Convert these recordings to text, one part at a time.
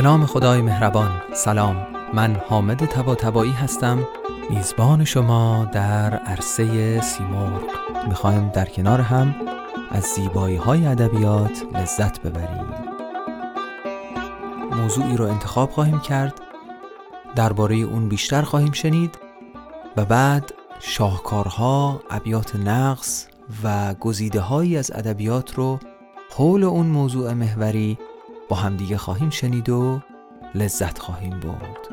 به نام خدای مهربان سلام. من حامد تبا هستم. میزبان شما در عرصه سیمرغ. می‌خوایم در کنار هم از زیبایی های ادبیات لذت ببریم. موضوعی رو انتخاب خواهیم کرد. درباره اون بیشتر خواهیم شنید. و بعد شاهکارها، ابیات نقص و گزیده هایی از ادبیات رو حول اون موضوع محوری با همدیگه خواهیم شنید و لذت خواهیم برد.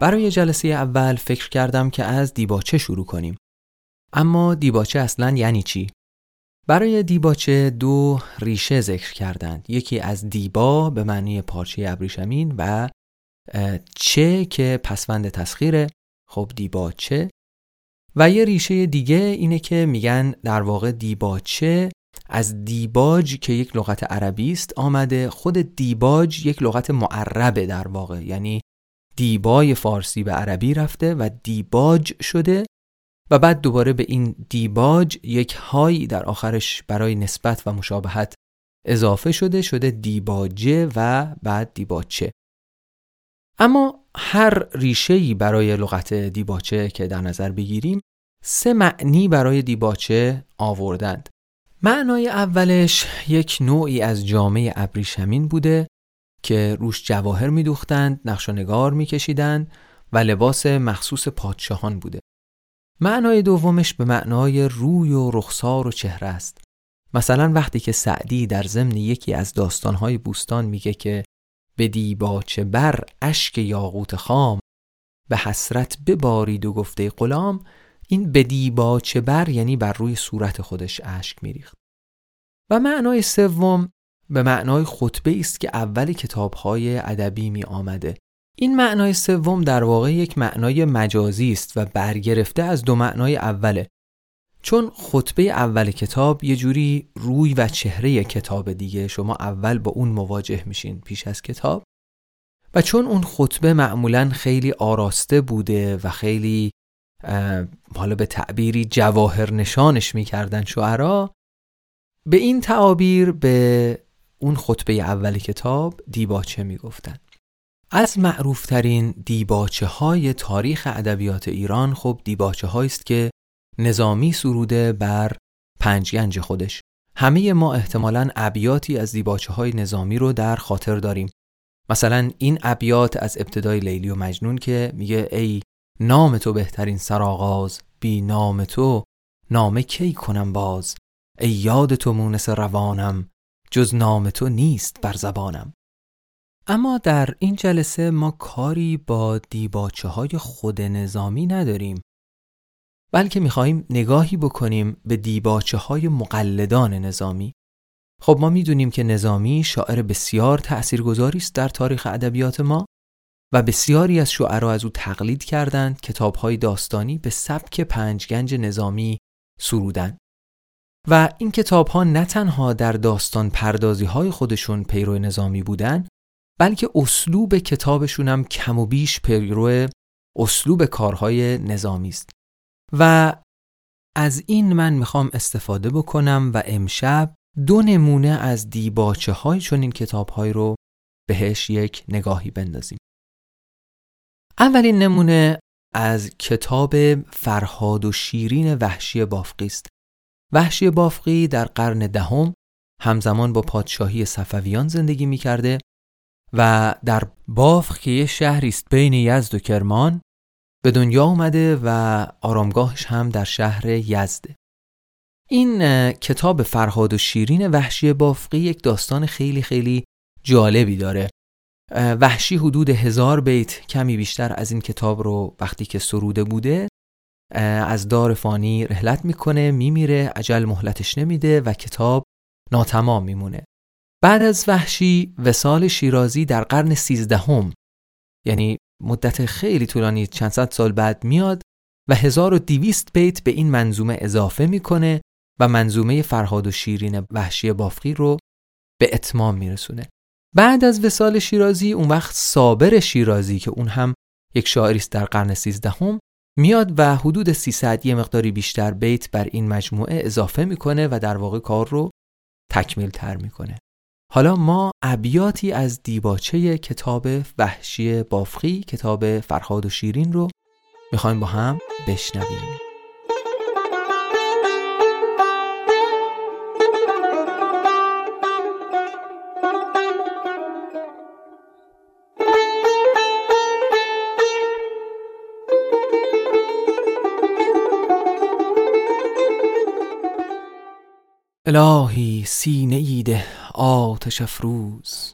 برای جلسه اول فکر کردم که از دیباچه شروع کنیم. اما دیباچه اصلا یعنی چی؟ برای دیباچه دو ریشه ذکر کردند. یکی از دیبا به معنی پارچه ابریشمین و چه که پسوند تسخیره. خب دیباچه و یه ریشه دیگه اینه که میگن در واقع دیباچه از دیباج که یک لغت عربی است آمده خود دیباج یک لغت معربه در واقع. یعنی دیبای فارسی به عربی رفته و دیباج شده و بعد دوباره به این دیباج یک هایی در آخرش برای نسبت و مشابهت اضافه شده شده دیباجه و بعد دیباچه. اما هر ریشه‌ای برای لغت دیباچه که در نظر بگیریم سه معنی برای دیباچه آوردند. معنای اولش یک نوعی از جامعه ابریشمین بوده که روش جواهر میدوختند نقش و نگار میکشیدند و لباس مخصوص پادشاهان بوده. معنای دومش به معنای روی و رخسار و چهره است. مثلا وقتی که سعدی در ضمن یکی از داستانهای بوستان میگه که به دیباچه بر اشک یاقوت خام. به حسرت ببارید و گفته غلام این به دیباچه بر یعنی بر روی صورت خودش اشک میریخت. و معنای سوم به معنای خطبه است که اول کتابهای ادبی می آمده این معنای سوم در واقع یک معنای مجازی است و برگرفته از دو معنای اوله. چون خطبه اول کتاب یه جوری روی و چهره کتاب دیگه شما اول با اون مواجه میشین پیش از کتاب. و چون اون خطبه معمولا خیلی آراسته بوده و خیلی حالا به تعبیری جواهر نشانش می‌کردن شعرا به این تعابیر به اون خطبه اول کتاب دیباچه می‌گفتن. از معروفترین دیباچه های تاریخ ادبیات ایران خب دیباچه است که نظامی سروده بر پنجگنج خودش. همه ما احتمالا ابیاتی از دیباچه های نظامی رو در خاطر داریم. مثلا این ابیات از ابتدای لیلی و مجنون که میگه ای نام تو بهترین سرآغاز بی نام تو نام کی کنم باز؟ ای یاد تو مونس روانم جز نام تو نیست بر زبانم. اما در این جلسه ما کاری با دیباچه های خود نظامی نداریم. بلکه می‌خواهیم نگاهی بکنیم به دیباچه های مقلدان نظامی. خب ما می‌دونیم که نظامی شاعر بسیار تأثیرگذاری است در تاریخ ادبیات ما و بسیاری از شعرا از او تقلید کردند کتابهای داستانی به سبک پنجگنج نظامی سرودند. و این کتاب ها نه تنها در داستان پردازی های خودشون پیرو نظامی بودن بلکه اسلوب کتابشون هم کم و بیش پیرو اسلوب کارهای نظامی است. و از این من می‌خوام استفاده بکنم و امشب دو نمونه از دیباچه های چون این کتاب های رو بهش یک نگاهی بندازیم. اولین نمونه از کتاب فرهاد و شیرین وحشی بافقی است. وحشی بافقی در قرن دهم همزمان با پادشاهی صفویان زندگی می کرده و در بافق که یه شهری است بین یزد و کرمان به دنیا اومده و آرامگاهش هم در شهر یزده. این کتاب فرهاد و شیرین وحشی بافقی یک داستان خیلی خیلی جالبی داره. وحشی حدود هزار بیت کمی بیشتر از این کتاب رو وقتی که سروده بوده از دار فانی رحلت می‌کنه میمیره عجل مهلتش نمیده و کتاب ناتمام میمونه. بعد از وحشی وسال شیرازی در قرن سیزدهم یعنی مدت خیلی طولانی چند صد سال بعد میاد و 1200 بیت به این منظومه اضافه می‌کنه و منظومه فرهاد و شیرین وحشی بافقی رو به اتمام میرسونه. بعد از وسال شیرازی اون وقت صابر شیرازی که اون هم یک شاعری است در قرن سیزدهم میاد و حدود 300 یه مقداری بیشتر بیت بر این مجموعه اضافه می‌کنه و در واقع کار رو تکمیل تر می‌کنه. حالا ما ابیاتی از دیباچه کتاب وحشی بافقی کتاب فرهاد و شیرین رو می‌خوایم با هم بشنویم. الهی سینه ایده آتش افروز.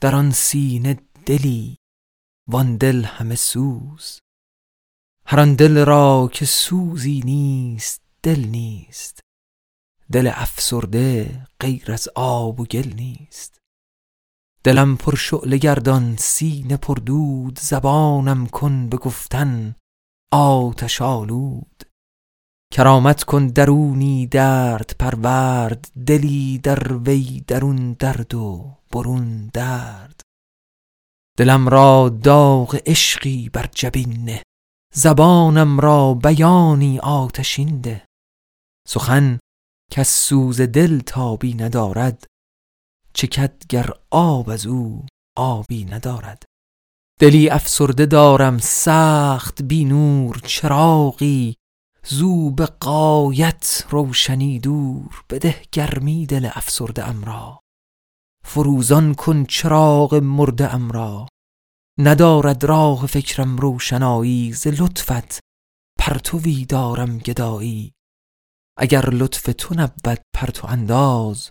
در آن سینه دلی وان دل همه سوز. هر آن دل را که سوزی نیست دل نیست. دل افسرده غیر از آب و گل نیست. دلم پر شعله گردان سینه پر دود. زبانم کن به گفتن آتش آلود. کرامت کن درونی درد پرورد دلی در وی درون درد و برون درد. دلم را داغ عشقی بر جبین زبانم را بیانی آتشین ده. سخن که سوز دل تابی ندارد چکد گر آب از او آبی ندارد. دلی افسرده دارم سخت بی نور چراغی زو به قایت روشنی دور بده گرمی دل افسرده ام را. فروزان کن چراغ مرده ام را. ندارد راه فکرم روشنایی ز لطفت. پرتوی دارم گدایی. اگر لطف تو نبود پرتو انداز.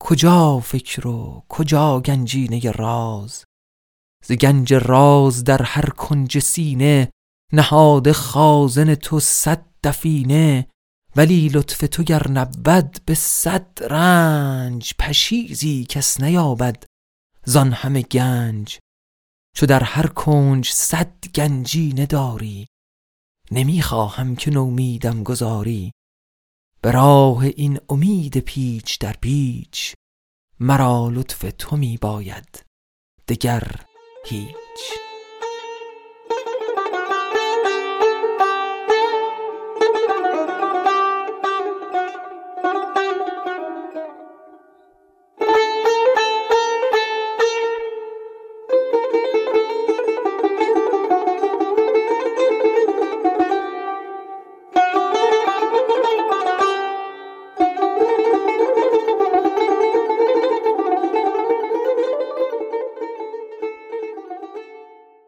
کجا فکر و کجا گنجینه راز؟ ز گنج راز در هر کنج سینه نهاد خازن تو صد دفینه ولی لطف تو گر نبود به صد رنج پشیزی کس نیابد زان همه گنج. چو در هر کنج صد گنجی نداری نمی‌خواهم که نومیدم گذاری. به راه این امید پیچ در پیچ مرا لطف تو می باید دگر هیچ.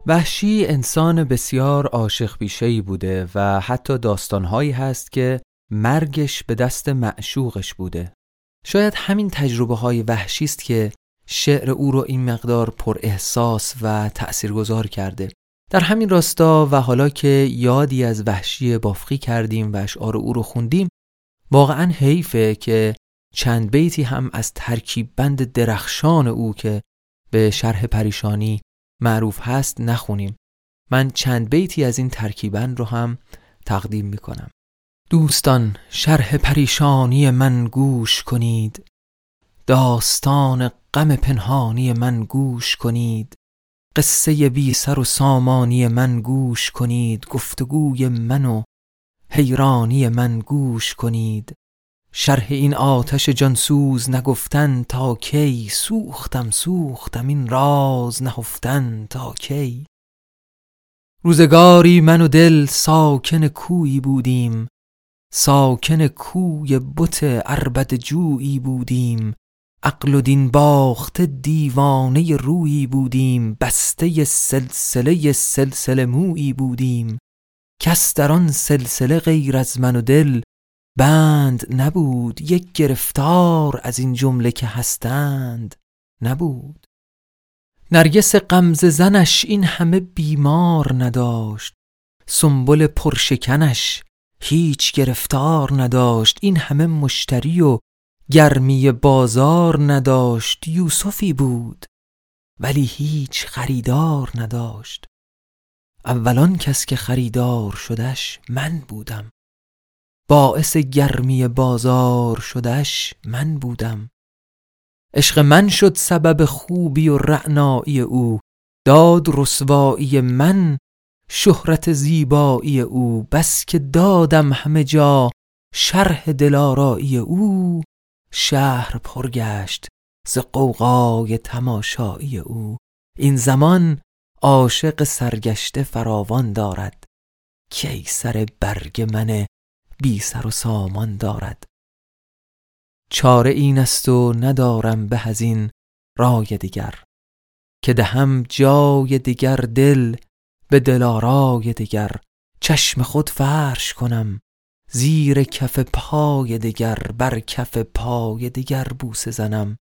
وحشی انسان بسیار عاشق بیشهی بوده و حتی داستانهایی هست که مرگش به دست معشوقش بوده. شاید همین تجربه های وحشی است که شعر او رو این مقدار پر احساس و تأثیرگذار کرده. در همین راستا و حالا که یادی از وحشی بافقی کردیم و اشعار او رو خوندیم واقعا حیفه که چند بیتی هم از ترکیب بند درخشان او که به شرح پریشانی معروف هست نخونیم. من چند بیتی از این ترکیبن رو هم تقدیم می کنم دوستان شرح پریشانی من گوش کنید. داستان غم پنهانی من گوش کنید. قصه بی سر و سامانی من گوش کنید. گفتگوی من و حیرانی من گوش کنید. شرح این آتش جانسوز نگفتن تا کی؟ سوختم سوختم این راز نهفتن تا کی؟ روزگاری من و دل ساکن کویی بودیم ساکن کوی بت عربد جویی بودیم عقل و دین باخته دیوانه رویی بودیم بسته سلسله سلسله مویی بودیم کس در آن سلسله غیر از من و دل بند نبود یک گرفتار از این جمله که هستند نبود. نرگس قمز زنش این همه بیمار نداشت سنبل پرشکنش هیچ گرفتار نداشت این همه مشتری و گرمی بازار نداشت یوسفی بود ولی هیچ خریدار نداشت. اولان کس که خریدار شدش من بودم. باعث گرمی بازار شدش من بودم. عشق من شد سبب خوبی و رعنایی او. داد رسوایی من شهرت زیبایی او. بس که دادم همه جا شرح دلارایی او. شهر پرگشت ز قوقای تماشایی او. این زمان عاشق سرگشته فراوان دارد. کی سر برگ من بی سر و سامان دارد. چاره این است و ندارم به از این رای دیگر که دهم جای دیگر دل به دلارای دیگر چشم خود فرش کنم زیر کف پای دیگر بر کف پای دیگر بوسه زنم.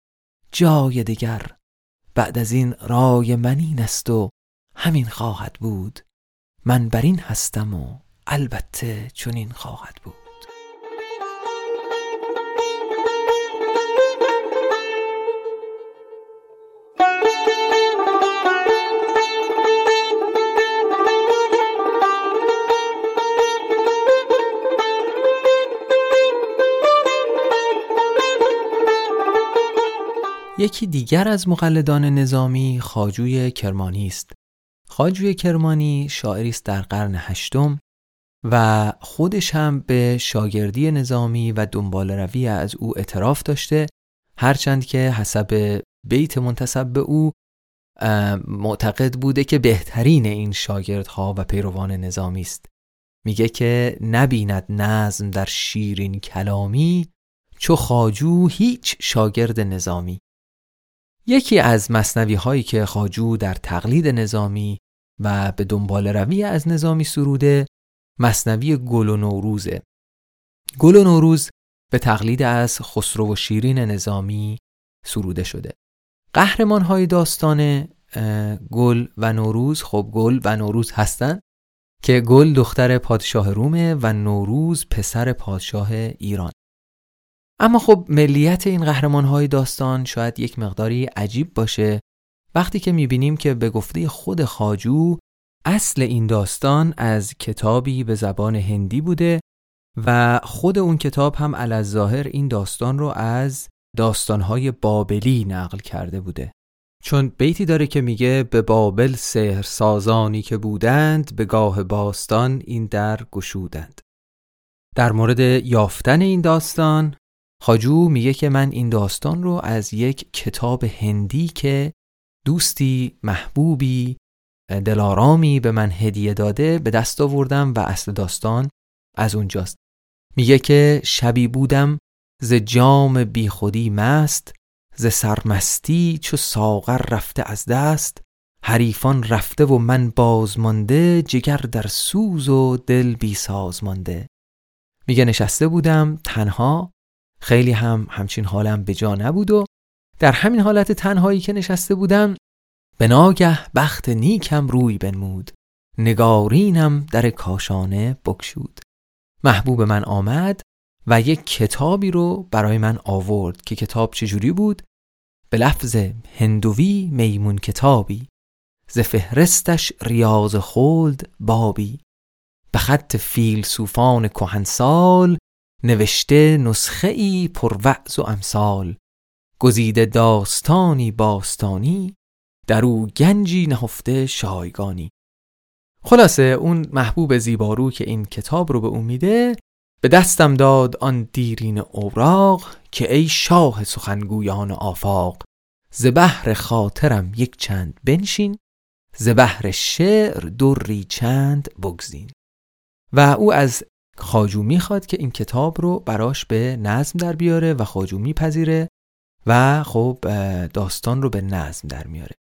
جای دیگر بعد از این رای من این است و همین خواهد بود. من بر این هستم و البته چنین خواهد بود یکی دیگر از مقلدان نظامی خاجوی کرمانی است. خاجوی کرمانی شاعری است در قرن هشتم و خودش هم به شاگردی نظامی و دنبال روی از او اعتراف داشته هرچند که حسب بیت منتصب به او معتقد بوده که بهترین این شاگردها و پیروان نظامی است. میگه که نبیند نظم در شیرین کلامی چو خاجو هیچ شاگرد نظامی. یکی از مصنوی هایی که خاجو در تقلید نظامی و به دنبال روی از نظامی سروده مصنوی گل و نوروزه. گل و نوروز به تقلید از خسرو و شیرین نظامی سروده شده. قهرمان های داستان گل و نوروز خب گل و نوروز هستند که گل دختر پادشاه رومه و نوروز پسر پادشاه ایران. اما خب ملیت این قهرمان های داستان شاید یک مقداری عجیب باشه. وقتی که می‌بینیم که به گفته خود خاجو اصل این داستان از کتابی به زبان هندی بوده و خود اون کتاب هم ظاهر این داستان رو از داستانهای بابلی نقل کرده بوده. چون بیتی داره که میگه به بابل سهر سازانی که بودند به گاه باستان این در گشودند. در مورد یافتن این داستان خاجو میگه که من این داستان رو از یک کتاب هندی که دوستی محبوبی دلارامی به من هدیه داده به دست آوردم و اصل داستان از اونجاست. میگه که شبی بودم ز جام بیخودی مست ز سرمستی چو ساغر رفته از دست. حریفان رفته و من بازمانده جگر در سوز و دل بی ساز مانده میگه نشسته بودم تنها خیلی هم همچین حالم به جا نبود و در همین حالت تنهایی که نشسته بودم به ناگه بخت نیکم روی بنمود. نگارینم در کاشانه بکشود محبوب من آمد و یک کتابی رو برای من آورد که کتاب چجوری بود؟ به لفظ هندوی میمون کتابی. ز فهرستش ریاض خلد بابی. به خط فیلسوفان کهنسال نوشته نسخه ای پر وعظ و امثال. گزیده داستانی باستانی در او گنجی نهفته شایگانی. خلاصه اون محبوب زیبارو که این کتاب رو به اون میده به دستم داد آن دیرین اوراق که ای شاه سخنگویان آفاق ز بحر خاطرم یک چند بنشین ز بحر شعر دوری چند بگزین. و او از خاجو می‌خواد که این کتاب رو براش به نظم در بیاره و خاجو میپذیره و خب داستان رو به نظم در میاره.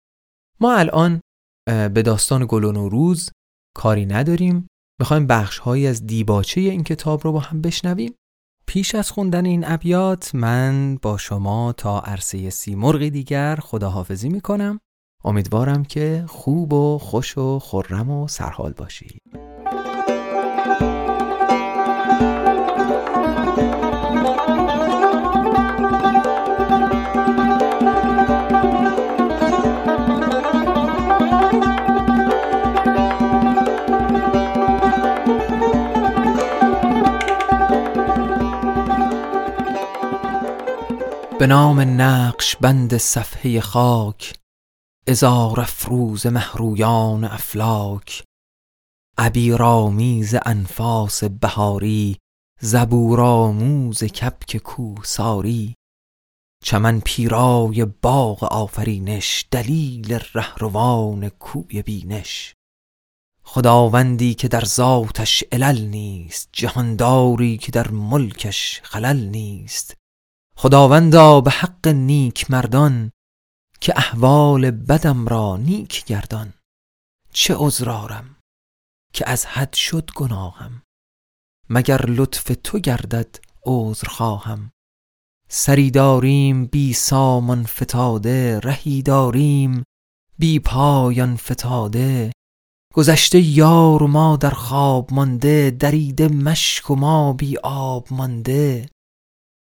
ما الان به داستان گل و نوروز کاری نداریم. می‌خوایم بخش هایی از دیباچه این کتاب رو با هم بشنویم. پیش از خوندن این ابیات من با شما تا عرصه سیمرغی دیگر خداحافظی می‌کنم. امیدوارم که خوب و خوش و خرم و سرحال باشید. به نام نقش بند صفحه خاک ازار افروز محرویان افلاک. عبیرآمیز انفاس بهاری زبورآموز کبک کوهساری. چمن پیرای باغ آفرینش دلیل رهروان کوی بینش. خداوندی که در ذاتش علل نیست جهانداری که در ملکش خلل نیست. خداوندا به حق نیک مردان که احوال بدم را نیک گردان. چه عذرارم که از حد شد گناهم مگر لطف تو گردد عذر خواهم سری داریم بی سامان فتاده رهی داریم بی پایان فتاده. گذشته یار ما در خواب مانده دریده مشک و ما بی آب مانده.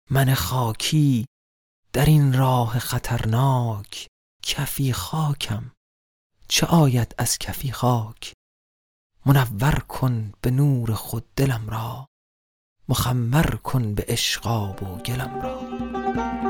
من خاکی در این راه خطرناک کفی خاکم. چه آید از کفی خاک؟ منور کن به نور خود دلم را مخمر کن به عشق آب و گلم را.